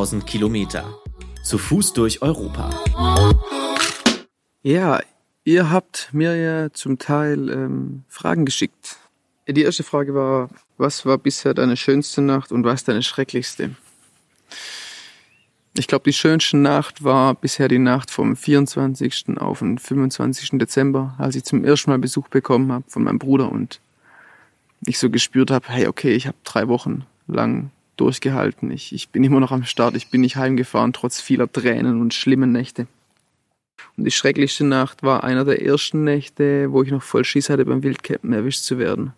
1000 Kilometer. Zu Fuß durch Europa. Ja, ihr habt mir ja zum Teil ähm, Fragen geschickt. Die erste Frage war, was war bisher deine schönste Nacht und was deine schrecklichste? Ich glaube, die schönste Nacht war bisher die Nacht vom 24. auf den 25. Dezember, als ich zum ersten Mal Besuch bekommen habe von meinem Bruder und ich so gespürt habe, hey, okay, ich habe drei Wochen lang durchgehalten. Ich, ich bin immer noch am Start, ich bin nicht heimgefahren, trotz vieler Tränen und schlimmen Nächte. Und die schrecklichste Nacht war einer der ersten Nächte, wo ich noch voll Schiss hatte, beim Wildcampen erwischt zu werden.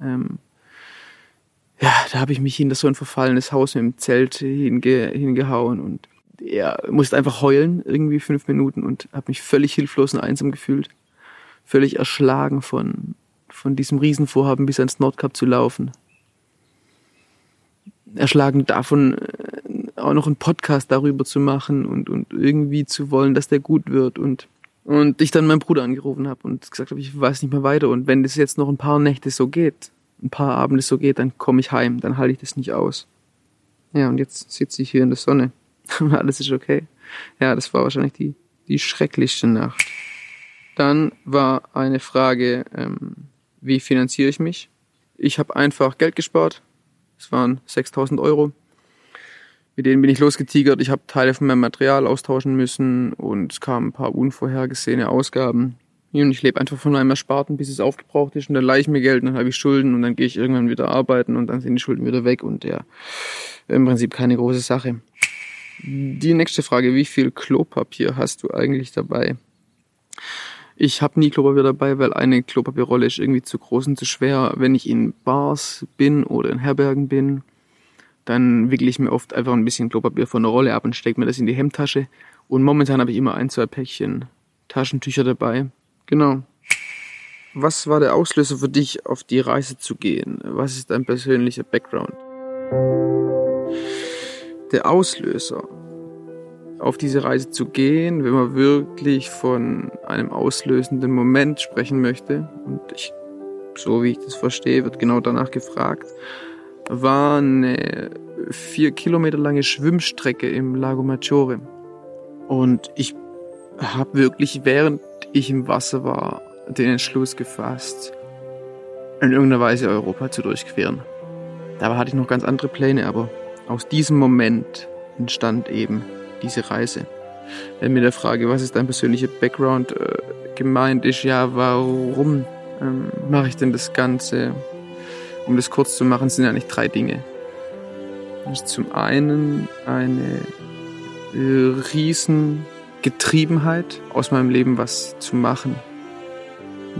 Ähm, ja, da habe ich mich hinter so ein verfallenes Haus mit dem Zelt hinge hingehauen und er ja, musste einfach heulen, irgendwie fünf Minuten und habe mich völlig hilflos und einsam gefühlt. Völlig erschlagen von, von diesem Riesenvorhaben bis ans Nordkap zu laufen. Erschlagen davon, äh, auch noch einen Podcast darüber zu machen und, und irgendwie zu wollen, dass der gut wird und und ich dann meinen Bruder angerufen habe und gesagt habe, ich weiß nicht mehr weiter und wenn das jetzt noch ein paar Nächte so geht, ein paar Abende so geht, dann komme ich heim, dann halte ich das nicht aus. Ja, und jetzt sitze ich hier in der Sonne und alles ist okay. Ja, das war wahrscheinlich die, die schrecklichste Nacht. Dann war eine Frage, ähm, wie finanziere ich mich? Ich habe einfach Geld gespart. Es waren 6000 Euro. Mit denen bin ich losgetigert. Ich habe Teile von meinem Material austauschen müssen und es kamen ein paar unvorhergesehene Ausgaben. Und ich lebe einfach von meinem Ersparten, bis es aufgebraucht ist und dann leihe ich mir Geld und dann habe ich Schulden und dann gehe ich irgendwann wieder arbeiten und dann sind die Schulden wieder weg und ja, im Prinzip keine große Sache. Die nächste Frage, wie viel Klopapier hast du eigentlich dabei? Ich habe nie Klopapier dabei, weil eine Klopapierrolle ist irgendwie zu groß und zu schwer. Wenn ich in Bars bin oder in Herbergen bin, dann wickle ich mir oft einfach ein bisschen Klopapier von der Rolle ab und stecke mir das in die Hemdtasche. Und momentan habe ich immer ein, zwei Päckchen Taschentücher dabei. Genau. Was war der Auslöser für dich, auf die Reise zu gehen? Was ist dein persönlicher Background? Der Auslöser auf diese Reise zu gehen, wenn man wirklich von einem auslösenden Moment sprechen möchte, und ich, so wie ich das verstehe, wird genau danach gefragt, war eine vier Kilometer lange Schwimmstrecke im Lago Maggiore. Und ich habe wirklich, während ich im Wasser war, den Entschluss gefasst, in irgendeiner Weise Europa zu durchqueren. Dabei hatte ich noch ganz andere Pläne, aber aus diesem Moment entstand eben diese Reise. Wenn mit der Frage, was ist dein persönlicher Background äh, gemeint ist, ja, warum ähm, mache ich denn das Ganze? Um das kurz zu machen, sind eigentlich drei Dinge. Das ist zum einen eine äh, riesen Getriebenheit, aus meinem Leben was zu machen,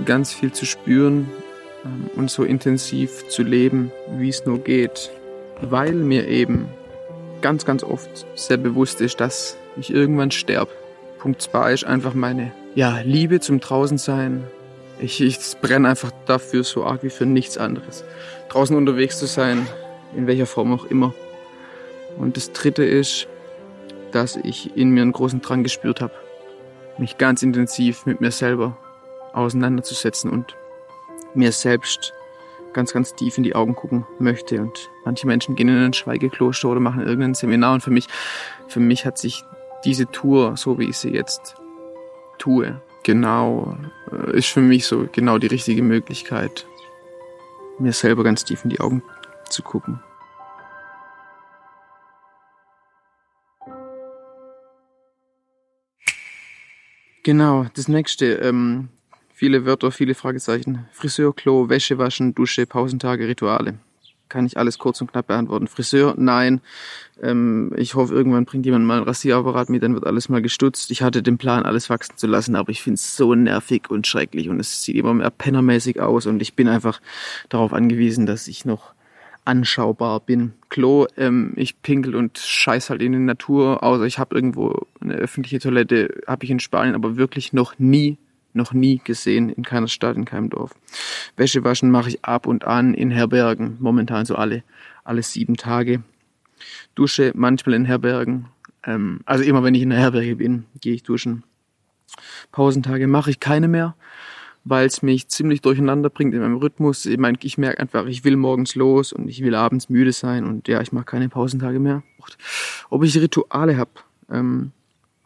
ganz viel zu spüren ähm, und so intensiv zu leben, wie es nur geht, weil mir eben ganz, ganz oft sehr bewusst ist, dass ich irgendwann sterbe. Punkt zwei ist einfach meine ja, Liebe zum Draußensein. Ich, ich brenne einfach dafür so arg wie für nichts anderes. Draußen unterwegs zu sein, in welcher Form auch immer. Und das dritte ist, dass ich in mir einen großen Drang gespürt habe, mich ganz intensiv mit mir selber auseinanderzusetzen und mir selbst ganz, ganz tief in die Augen gucken möchte. Und manche Menschen gehen in ein Schweigekloster oder machen irgendein Seminar. Und für mich, für mich hat sich diese Tour, so wie ich sie jetzt tue, genau, äh, ist für mich so genau die richtige Möglichkeit, mir selber ganz tief in die Augen zu gucken. Genau, das nächste. Ähm, Viele Wörter, viele Fragezeichen. Friseur, Klo, Wäsche waschen, Dusche, Pausentage, Rituale. Kann ich alles kurz und knapp beantworten. Friseur, nein. Ähm, ich hoffe, irgendwann bringt jemand mal ein Rasierapparat mit, dann wird alles mal gestutzt. Ich hatte den Plan, alles wachsen zu lassen, aber ich finde es so nervig und schrecklich und es sieht immer mehr pennermäßig aus und ich bin einfach darauf angewiesen, dass ich noch anschaubar bin. Klo, ähm, ich pinkel und scheiß halt in die Natur, außer ich habe irgendwo eine öffentliche Toilette, habe ich in Spanien aber wirklich noch nie noch nie gesehen in keiner Stadt, in keinem Dorf. Wäsche waschen mache ich ab und an in Herbergen, momentan so alle, alle sieben Tage. Dusche manchmal in Herbergen. Ähm, also immer wenn ich in der Herberge bin, gehe ich duschen. Pausentage mache ich keine mehr, weil es mich ziemlich durcheinander bringt in meinem Rhythmus. Ich meine, ich merke einfach, ich will morgens los und ich will abends müde sein und ja, ich mache keine Pausentage mehr. Ob ich Rituale habe, ähm,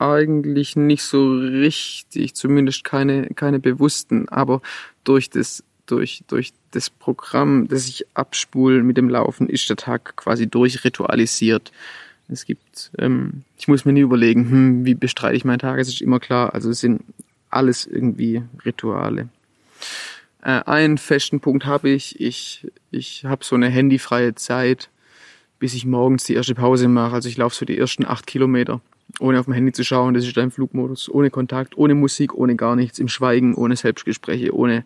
eigentlich nicht so richtig, zumindest keine, keine bewussten, aber durch das, durch, durch das Programm, das ich abspule mit dem Laufen, ist der Tag quasi durchritualisiert. Es gibt, ähm, ich muss mir nie überlegen, hm, wie bestreite ich meinen Tag, es ist immer klar, also es sind alles irgendwie Rituale. Äh, einen festen Punkt habe ich, ich, ich habe so eine handyfreie Zeit, bis ich morgens die erste Pause mache, also ich laufe so die ersten acht Kilometer ohne auf dem Handy zu schauen. Das ist dein Flugmodus. Ohne Kontakt, ohne Musik, ohne gar nichts, im Schweigen, ohne Selbstgespräche, ohne,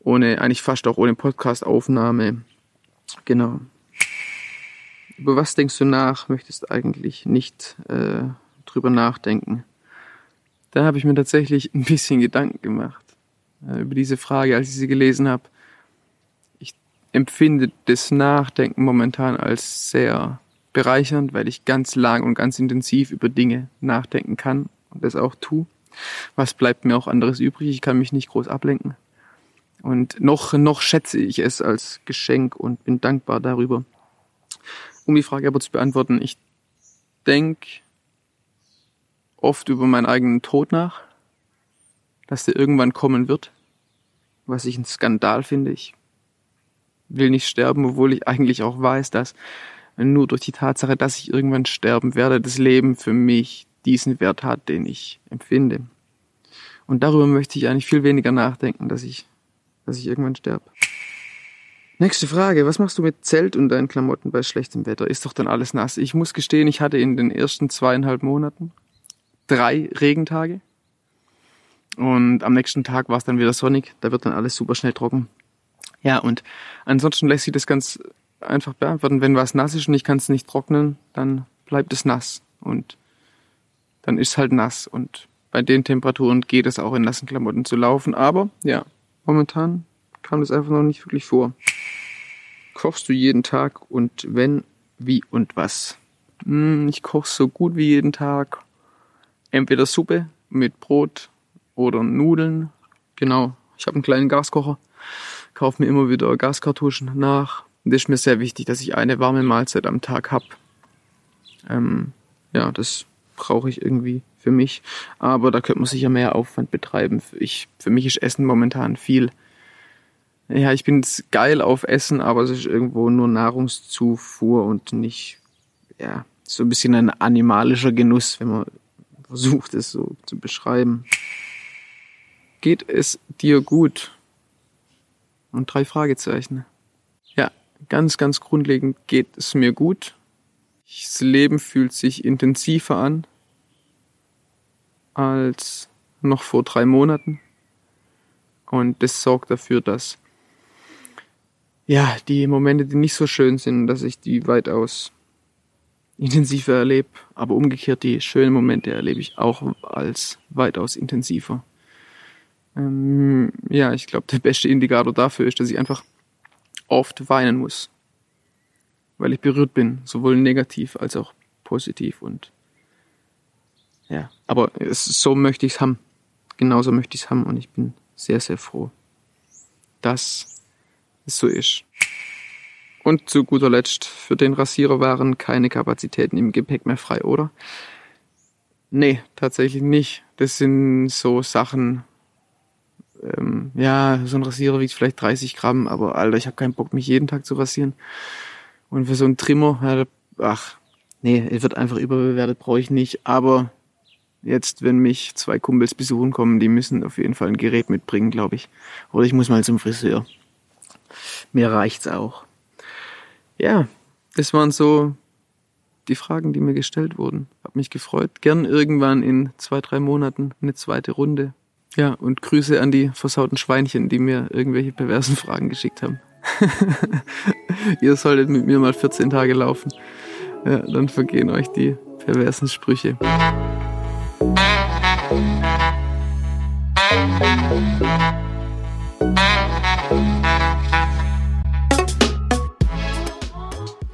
ohne, eigentlich fast auch ohne Podcastaufnahme. Genau. Über was denkst du nach? Möchtest eigentlich nicht äh, drüber nachdenken? Da habe ich mir tatsächlich ein bisschen Gedanken gemacht äh, über diese Frage, als ich sie gelesen habe. Ich empfinde das Nachdenken momentan als sehr bereichernd, weil ich ganz lang und ganz intensiv über Dinge nachdenken kann und das auch tue. Was bleibt mir auch anderes übrig? Ich kann mich nicht groß ablenken. Und noch, noch schätze ich es als Geschenk und bin dankbar darüber. Um die Frage aber zu beantworten, ich denke oft über meinen eigenen Tod nach, dass der irgendwann kommen wird, was ich ein Skandal finde. Ich will nicht sterben, obwohl ich eigentlich auch weiß, dass nur durch die Tatsache, dass ich irgendwann sterben werde, das Leben für mich diesen Wert hat, den ich empfinde. Und darüber möchte ich eigentlich viel weniger nachdenken, dass ich, dass ich irgendwann sterbe. Nächste Frage. Was machst du mit Zelt und deinen Klamotten bei schlechtem Wetter? Ist doch dann alles nass. Ich muss gestehen, ich hatte in den ersten zweieinhalb Monaten drei Regentage. Und am nächsten Tag war es dann wieder sonnig. Da wird dann alles super schnell trocken. Ja, und ansonsten lässt sich das ganz einfach beantworten. Wenn was nass ist und ich kann es nicht trocknen, dann bleibt es nass und dann ist es halt nass. Und bei den Temperaturen geht es auch in nassen Klamotten zu laufen. Aber ja, momentan kam das einfach noch nicht wirklich vor. Kochst du jeden Tag und wenn, wie und was? Hm, ich koche so gut wie jeden Tag. Entweder Suppe mit Brot oder Nudeln. Genau, ich habe einen kleinen Gaskocher. Kaufe mir immer wieder Gaskartuschen nach und das ist mir sehr wichtig, dass ich eine warme Mahlzeit am Tag habe. Ähm, ja, das brauche ich irgendwie für mich. Aber da könnte man sicher mehr Aufwand betreiben. Ich, für mich ist Essen momentan viel. Ja, ich bin geil auf Essen, aber es ist irgendwo nur Nahrungszufuhr und nicht, ja, so ein bisschen ein animalischer Genuss, wenn man versucht, es so zu beschreiben. Geht es dir gut? Und drei Fragezeichen ganz, ganz grundlegend geht es mir gut. Das Leben fühlt sich intensiver an als noch vor drei Monaten. Und das sorgt dafür, dass ja, die Momente, die nicht so schön sind, dass ich die weitaus intensiver erlebe. Aber umgekehrt, die schönen Momente erlebe ich auch als weitaus intensiver. Ähm, ja, ich glaube, der beste Indikator dafür ist, dass ich einfach oft weinen muss, weil ich berührt bin, sowohl negativ als auch positiv und ja, aber es, so möchte ich es haben. Genauso möchte ich es haben und ich bin sehr, sehr froh, dass es so ist. Und zu guter Letzt, für den Rasierer waren keine Kapazitäten im Gepäck mehr frei, oder? Nee, tatsächlich nicht. Das sind so Sachen, ähm, ja, so ein Rasierer wiegt vielleicht 30 Gramm, aber Alter, ich habe keinen Bock, mich jeden Tag zu rasieren. Und für so einen Trimmer, ja, ach, nee, wird einfach überbewertet, brauche ich nicht. Aber jetzt, wenn mich zwei Kumpels besuchen kommen, die müssen auf jeden Fall ein Gerät mitbringen, glaube ich. Oder ich muss mal zum Friseur. Mir reicht's auch. Ja, das waren so die Fragen, die mir gestellt wurden. Hab mich gefreut. Gern irgendwann in zwei, drei Monaten eine zweite Runde. Ja, und Grüße an die versauten Schweinchen, die mir irgendwelche perversen Fragen geschickt haben. Ihr solltet mit mir mal 14 Tage laufen. Ja, dann vergehen euch die perversen Sprüche.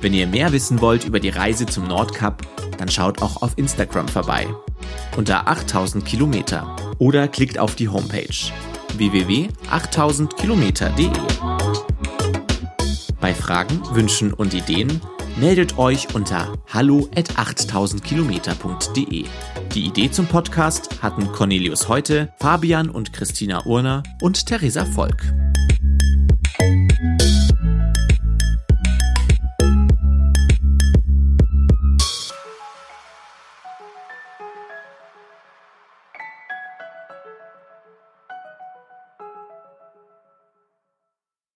Wenn ihr mehr wissen wollt über die Reise zum Nordkap, dann schaut auch auf Instagram vorbei. Unter 8000 Kilometer. Oder klickt auf die Homepage www.8000kilometer.de. Bei Fragen, Wünschen und Ideen meldet euch unter hallo at 8000kilometer.de. Die Idee zum Podcast hatten Cornelius Heute, Fabian und Christina Urner und Theresa Volk.